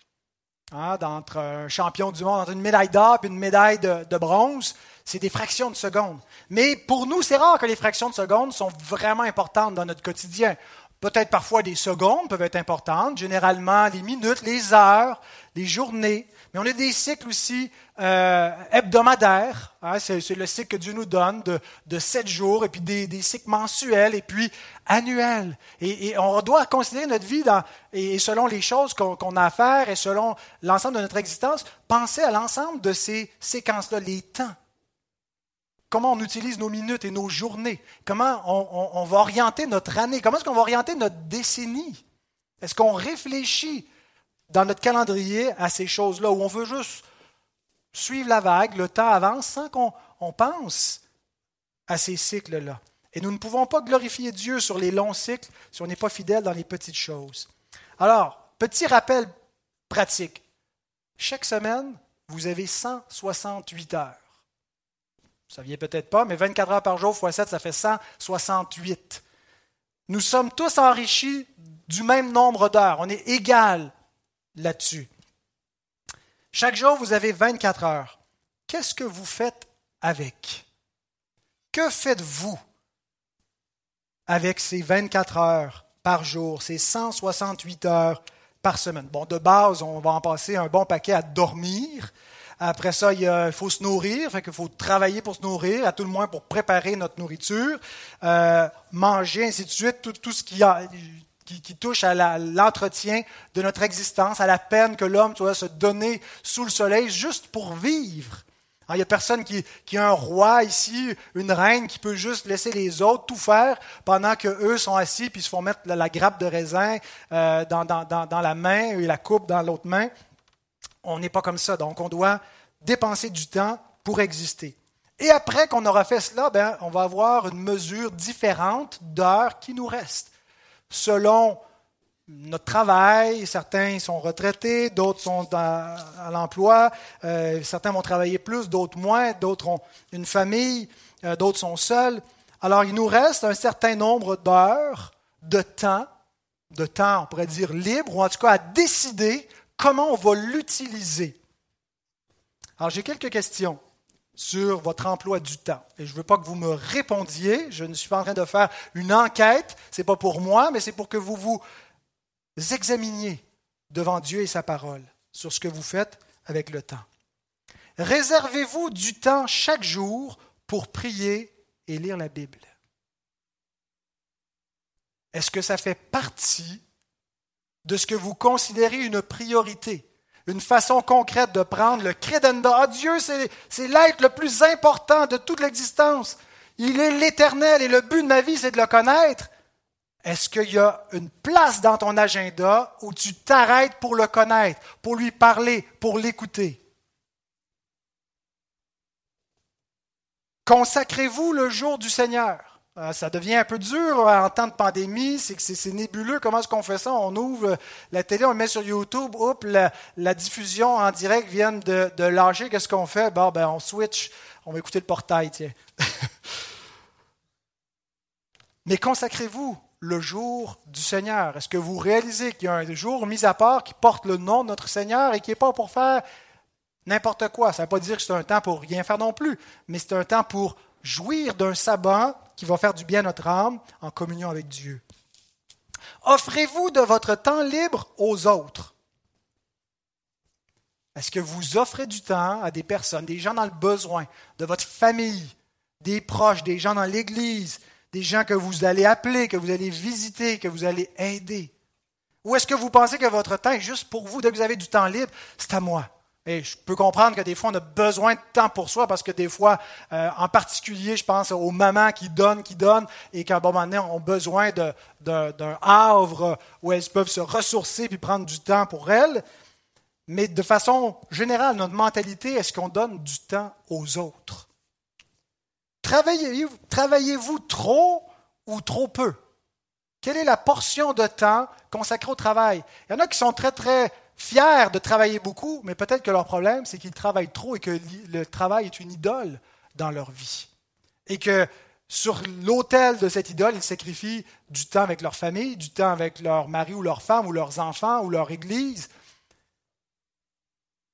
Hein, entre un champion du monde, entre une médaille d'or et une médaille de, de bronze, c'est des fractions de seconde. Mais pour nous, c'est rare que les fractions de seconde sont vraiment importantes dans notre quotidien. Peut-être parfois des secondes peuvent être importantes, généralement les minutes, les heures, les journées. Mais on a des cycles aussi euh, hebdomadaires. Hein, c'est, le cycle que Dieu nous donne de, sept jours, et puis des, cycles mensuels, et puis annuels. Et, on doit considérer notre vie et, selon les choses qu'on, a à faire, et selon l'ensemble de notre existence, penser à l'ensemble de ces séquences-là, les temps. Comment on utilise nos minutes et nos journées? Comment on va orienter notre année? Comment est-ce qu'on va orienter notre décennie? Est-ce qu'on réfléchit dans notre calendrier à ces choses-là, où on veut juste suivre la vague, le temps avance sans qu'on pense à ces cycles-là. Et nous ne pouvons pas glorifier Dieu sur les longs cycles si on n'est pas fidèle dans les petites choses. Alors, petit rappel pratique. Chaque semaine, vous avez 168 heures. Vous ne saviez peut-être pas, mais 24 heures par jour fois 7, ça fait 168. Nous sommes tous enrichis du même nombre d'heures. On est égal là-dessus. Chaque jour, vous avez 24 heures. Qu'est-ce que vous faites avec? Que faites-vous avec ces 24 heures par jour, ces 168 heures par semaine? Bon, de base, on va en passer un bon paquet à dormir. Après ça, il, faut se nourrir, fait qu'il faut travailler pour se nourrir, à tout le moins pour préparer notre nourriture, euh, manger, ainsi de suite, tout, tout ce qui a, qui, touche à l'entretien de notre existence, à la peine que l'homme doit se donner sous le soleil juste pour vivre. Il n'y a personne qui, qui a un roi ici, une reine qui peut juste laisser les autres tout faire pendant qu'eux sont assis puis se font mettre la, grappe de raisin euh, dans, dans, dans, dans, la main et la coupe dans l'autre main. On n'est pas comme ça. Donc, on doit dépenser du temps pour exister. Et après qu'on aura fait cela, ben, on va avoir une mesure différente d'heures qui nous restent. Selon notre travail, certains sont retraités, d'autres sont à, l'emploi, euh, certains vont travailler plus, d'autres moins, d'autres ont une famille, euh, d'autres sont seuls. Alors il nous reste un certain nombre d'heures de temps, de temps, on pourrait dire libre, ou en tout cas à décider comment on va l'utiliser. Alors j'ai quelques questions sur votre emploi du temps. Et je ne veux pas que vous me répondiez, je ne suis pas en train de faire une enquête, ce n'est pas pour moi, mais c'est pour que vous vous examiniez devant Dieu et sa parole sur ce que vous faites avec le temps. Réservez-vous du temps chaque jour pour prier et lire la Bible. Est-ce que ça fait partie de ce que vous considérez une priorité? Une façon concrète de prendre le credenda. Ah, Dieu, c'est l'être le plus important de toute l'existence. Il est l'éternel et le but de ma vie, c'est de le connaître. Est-ce qu'il y a une place dans ton agenda où tu t'arrêtes pour le connaître, pour lui parler, pour l'écouter? Consacrez-vous le jour du Seigneur. Euh, ça devient un peu dur en temps de pandémie, c'est nébuleux. Comment est-ce qu'on fait ça? On ouvre la télé, on le met sur YouTube, oups, la, diffusion en direct vient de, de lâcher. Qu'est-ce qu'on fait? Bon, ben, on switch, on va écouter le portail, tiens. Mais consacrez-vous le jour du Seigneur. Est-ce que vous réalisez qu'il y a un jour mis à part qui porte le nom de notre Seigneur et qui n'est pas pour faire n'importe quoi? Ça ne veut pas dire que c'est un temps pour rien faire non plus, mais c'est un temps pour jouir d'un sabbat qui va faire du bien à notre âme en communion avec Dieu. Offrez-vous de votre temps libre aux autres. Est-ce que vous offrez du temps à des personnes, des gens dans le besoin, de votre famille, des proches, des gens dans l'Église, des gens que vous allez appeler, que vous allez visiter, que vous allez aider? Ou est-ce que vous pensez que votre temps est juste pour vous, dès que vous avez du temps libre, c'est à moi? Et je peux comprendre que des fois, on a besoin de temps pour soi parce que des fois, euh, en particulier, je pense aux mamans qui donnent, qui donnent et qu'à un moment donné, ont besoin d'un havre où elles peuvent se ressourcer puis prendre du temps pour elles. Mais de façon générale, notre mentalité, est-ce qu'on donne du temps aux autres? Travaillez-vous travaillez trop ou trop peu? Quelle est la portion de temps consacrée au travail? Il y en a qui sont très, très fiers de travailler beaucoup, mais peut-être que leur problème, c'est qu'ils travaillent trop et que le travail est une idole dans leur vie. Et que sur l'autel de cette idole, ils sacrifient du temps avec leur famille, du temps avec leur mari ou leur femme ou leurs enfants ou leur église.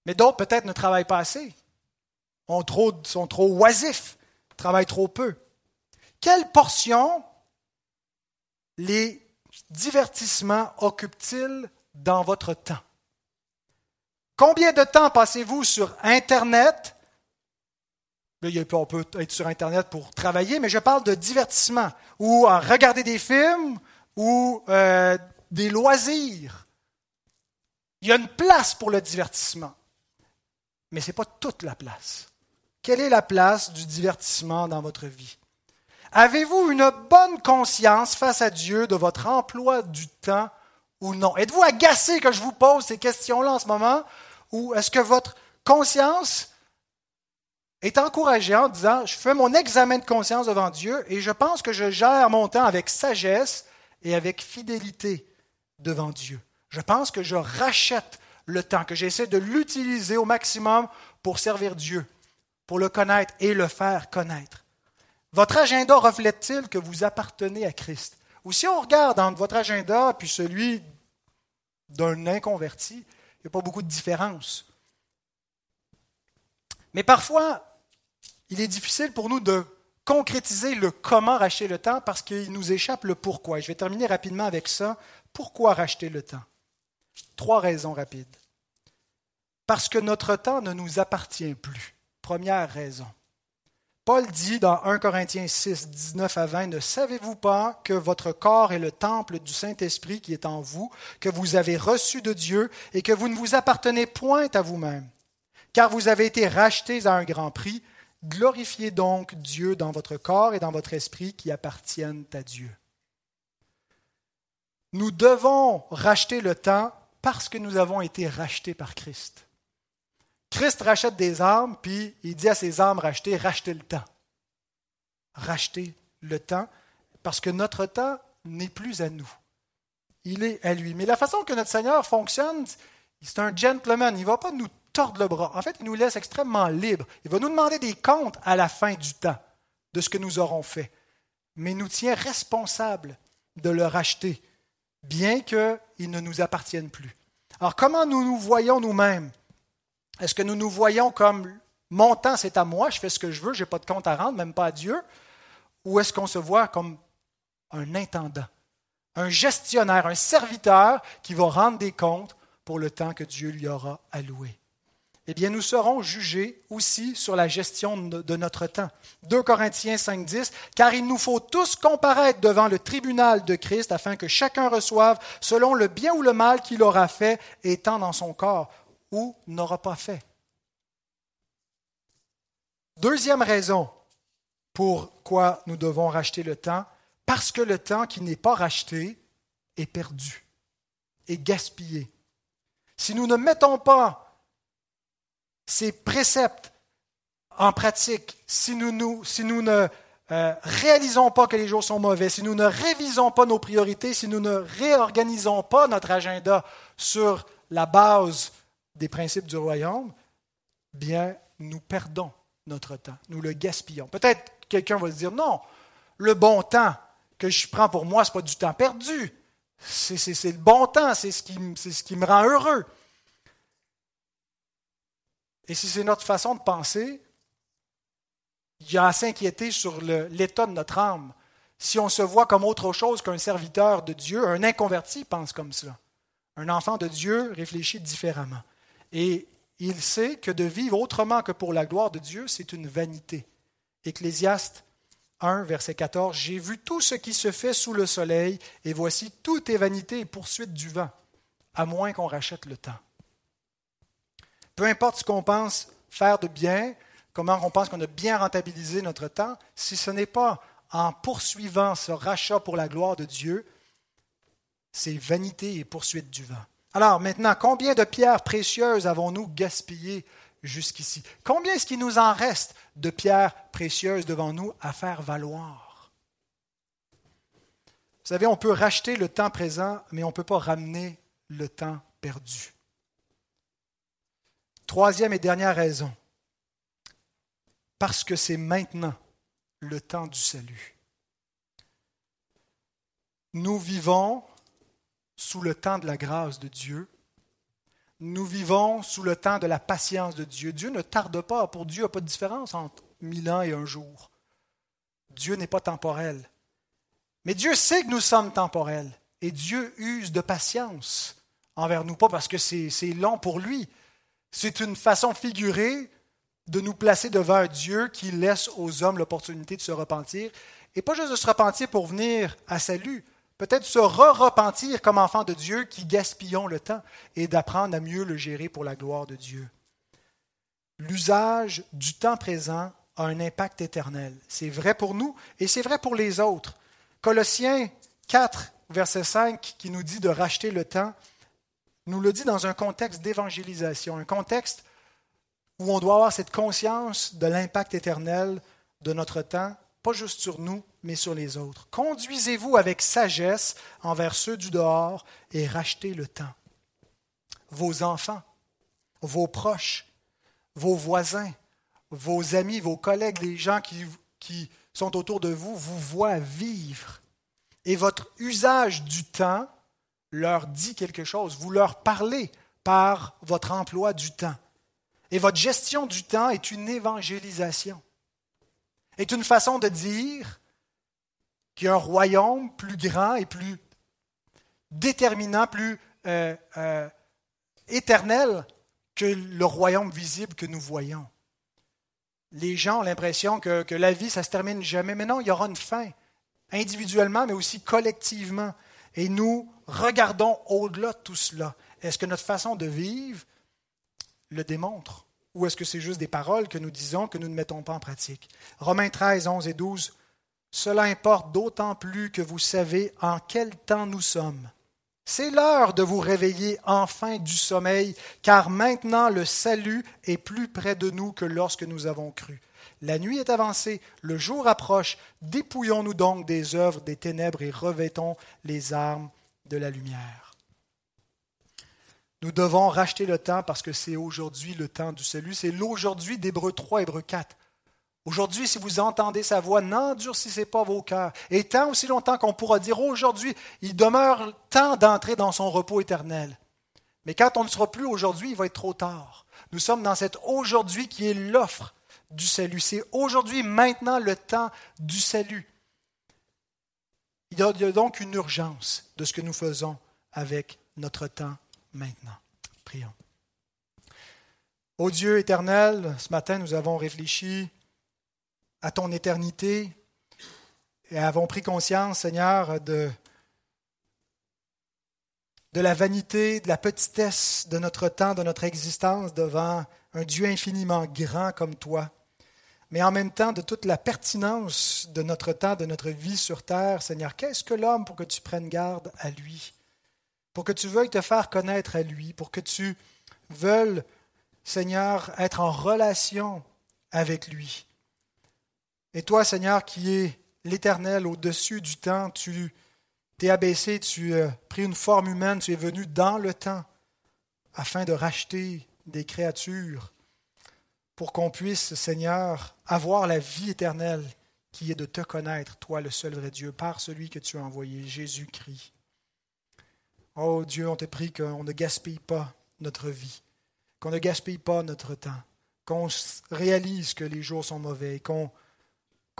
Mais d'autres peut-être ne travaillent pas assez, ont trop, sont trop oisifs, travaillent trop peu. Quelle portion les divertissements occupent-ils dans votre temps? Combien de temps passez-vous sur Internet? On peut être sur Internet pour travailler, mais je parle de divertissement, ou à regarder des films, ou euh, des loisirs. Il y a une place pour le divertissement, mais ce n'est pas toute la place. Quelle est la place du divertissement dans votre vie? Avez-vous une bonne conscience face à Dieu de votre emploi du temps ou non? Êtes-vous agacé que je vous pose ces questions-là en ce moment? Ou est-ce que votre conscience est encouragée en disant, je fais mon examen de conscience devant Dieu et je pense que je gère mon temps avec sagesse et avec fidélité devant Dieu. Je pense que je rachète le temps, que j'essaie de l'utiliser au maximum pour servir Dieu, pour le connaître et le faire connaître. Votre agenda reflète-t-il que vous appartenez à Christ? Ou si on regarde entre votre agenda puis celui d'un inconverti, il n'y a pas beaucoup de différence. Mais parfois, il est difficile pour nous de concrétiser le comment racheter le temps parce qu'il nous échappe le pourquoi. je vais terminer rapidement avec ça. Pourquoi racheter le temps? Trois raisons rapides. Parce que notre temps ne nous appartient plus. Première raison. Paul dit dans 1 Corinthiens 6, 19 à 20, Ne savez-vous pas que votre corps est le temple du Saint-Esprit qui est en vous, que vous avez reçu de Dieu et que vous ne vous appartenez point à vous-même? Car vous avez été rachetés à un grand prix. Glorifiez donc Dieu dans votre corps et dans votre esprit qui appartiennent à Dieu. Nous devons racheter le temps parce que nous avons été rachetés par Christ. Christ rachète des âmes, puis il dit à ses âmes rachetées, rachetez le temps. Rachetez le temps, parce que notre temps n'est plus à nous. Il est à lui. Mais la façon que notre Seigneur fonctionne, c'est un gentleman. Il ne va pas nous tordre le bras. En fait, il nous laisse extrêmement libres. Il va nous demander des comptes à la fin du temps de ce que nous aurons fait. Mais il nous tient responsables de le racheter, bien qu'il ne nous appartienne plus. Alors, comment nous nous voyons nous-mêmes? Est-ce que nous nous voyons comme mon temps, c'est à moi, je fais ce que je veux, je n'ai pas de compte à rendre, même pas à Dieu? Ou est-ce qu'on se voit comme un intendant, un gestionnaire, un serviteur qui va rendre des comptes pour le temps que Dieu lui aura alloué? Eh bien, nous serons jugés aussi sur la gestion de notre temps. 2 Corinthiens 5.10, car il nous faut tous comparaître devant le tribunal de Christ afin que chacun reçoive selon le bien ou le mal qu'il aura fait étant dans son corps ou n'aura pas fait. Deuxième raison pourquoi nous devons racheter le temps, parce que le temps qui n'est pas racheté est perdu, est gaspillé. Si nous ne mettons pas ces préceptes en pratique, si nous, si nous ne euh, réalisons pas que les jours sont mauvais, si nous ne révisons pas nos priorités, si nous ne réorganisons pas notre agenda sur la base des principes du royaume, bien, nous perdons notre temps, nous le gaspillons. Peut-être quelqu'un va se dire, non, le bon temps que je prends pour moi, ce n'est pas du temps perdu. C'est le bon temps, c'est ce, qui, ce qui me rend heureux. Et si c'est notre façon de penser, il y a à s'inquiéter sur l'état de notre âme. Si on se voit comme autre chose qu'un serviteur de Dieu, un inconverti pense comme cela. Un enfant de Dieu réfléchit différemment. Et il sait que de vivre autrement que pour la gloire de Dieu, c'est une vanité. Ecclésiaste 1, verset 14, J'ai vu tout ce qui se fait sous le soleil, et voici tout est vanité et poursuite du vent, à moins qu'on rachète le temps. Peu importe ce qu'on pense faire de bien, comment on pense qu'on a bien rentabilisé notre temps, si ce n'est pas en poursuivant ce rachat pour la gloire de Dieu, c'est vanité et poursuite du vent. Alors maintenant, combien de pierres précieuses avons-nous gaspillées jusqu'ici? Combien est-ce qu'il nous en reste de pierres précieuses devant nous à faire valoir? Vous savez, on peut racheter le temps présent, mais on ne peut pas ramener le temps perdu. Troisième et dernière raison, parce que c'est maintenant le temps du salut. Nous vivons sous le temps de la grâce de Dieu. Nous vivons sous le temps de la patience de Dieu. Dieu ne tarde pas. Pour Dieu, il n'y a pas de différence entre mille ans et un jour. Dieu n'est pas temporel. Mais Dieu sait que nous sommes temporels. Et Dieu use de patience envers nous, pas parce que c'est long pour lui. C'est une façon figurée de nous placer devant Dieu qui laisse aux hommes l'opportunité de se repentir. Et pas juste de se repentir pour venir à salut, peut-être se re-repentir comme enfants de Dieu qui gaspillons le temps et d'apprendre à mieux le gérer pour la gloire de Dieu. L'usage du temps présent a un impact éternel. C'est vrai pour nous et c'est vrai pour les autres. Colossiens 4, verset 5, qui nous dit de racheter le temps, nous le dit dans un contexte d'évangélisation, un contexte où on doit avoir cette conscience de l'impact éternel de notre temps pas juste sur nous, mais sur les autres. Conduisez-vous avec sagesse envers ceux du dehors et rachetez le temps. Vos enfants, vos proches, vos voisins, vos amis, vos collègues, les gens qui, qui sont autour de vous, vous voient vivre. Et votre usage du temps leur dit quelque chose. Vous leur parlez par votre emploi du temps. Et votre gestion du temps est une évangélisation est une façon de dire qu'il y a un royaume plus grand et plus déterminant, plus euh, euh, éternel que le royaume visible que nous voyons. Les gens ont l'impression que, la vie, ça se termine jamais. Mais non, il y aura une fin, individuellement, mais aussi collectivement. Et nous regardons au-delà de tout cela. Est-ce que notre façon de vivre le démontre? Ou est-ce que c'est juste des paroles que nous disons que nous ne mettons pas en pratique? Romains 13, 11 et 12. Cela importe d'autant plus que vous savez en quel temps nous sommes. C'est l'heure de vous réveiller enfin du sommeil, car maintenant le salut est plus près de nous que lorsque nous avons cru. La nuit est avancée, le jour approche, dépouillons-nous donc des œuvres des ténèbres et revêtons les armes de la lumière. Nous devons racheter le temps parce que c'est aujourd'hui le temps du salut. C'est l'aujourd'hui d'Hébreu 3, Hébreu 4. Aujourd'hui, si vous entendez sa voix, n'endurcissez pas vos cœurs. Et tant aussi longtemps qu'on pourra dire aujourd'hui, il demeure temps d'entrer dans son repos éternel. Mais quand on ne sera plus aujourd'hui, il va être trop tard. Nous sommes dans cet aujourd'hui qui est l'offre du salut. C'est aujourd'hui, maintenant, le temps du salut. Il y a donc une urgence de ce que nous faisons avec notre temps maintenant. Prions. Ô Dieu éternel, ce matin nous avons réfléchi à ton éternité et avons pris conscience, Seigneur, de, la vanité, de la petitesse de notre temps, de notre existence devant un Dieu infiniment grand comme toi, mais en même temps de toute la pertinence de notre temps, de notre vie sur terre, Seigneur. Qu'est-ce que l'homme pour que tu prennes garde à lui? pour que tu veuilles te faire connaître à lui, pour que tu veuilles, Seigneur, être en relation avec lui. Et toi, Seigneur, qui es l'Éternel au-dessus du temps, tu t'es abaissé, tu as pris une forme humaine, tu es venu dans le temps afin de racheter des créatures pour qu'on puisse, Seigneur, avoir la vie éternelle qui est de te connaître, toi le seul vrai Dieu, par celui que tu as envoyé, Jésus-Christ. Oh Dieu, on te prie qu'on ne gaspille pas notre vie, qu'on ne gaspille pas notre temps, qu'on réalise que les jours sont mauvais, qu'on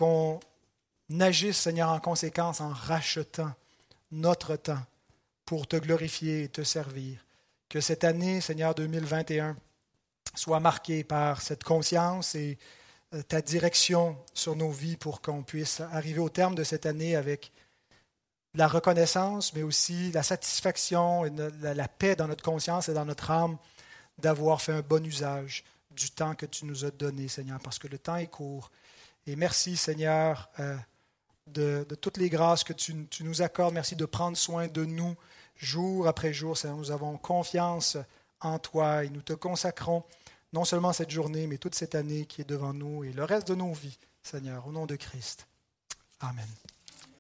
qu'on agisse, Seigneur, en conséquence en rachetant notre temps pour te glorifier et te servir. Que cette année, Seigneur 2021, soit marquée par cette conscience et euh, ta direction sur nos vies pour qu'on puisse arriver au terme de cette année avec la reconnaissance, mais aussi la satisfaction et la, paix dans notre conscience et dans notre âme d'avoir fait un bon usage du temps que tu nous as donné, Seigneur, parce que le temps est court. Et merci, Seigneur, euh, de, toutes les grâces que tu, nous accordes. Merci de prendre soin de nous jour après jour. Nous avons confiance en toi et nous te consacrons non seulement cette journée, mais toute cette année qui est devant nous et le reste de nos vies, Seigneur, au nom de Christ. Amen.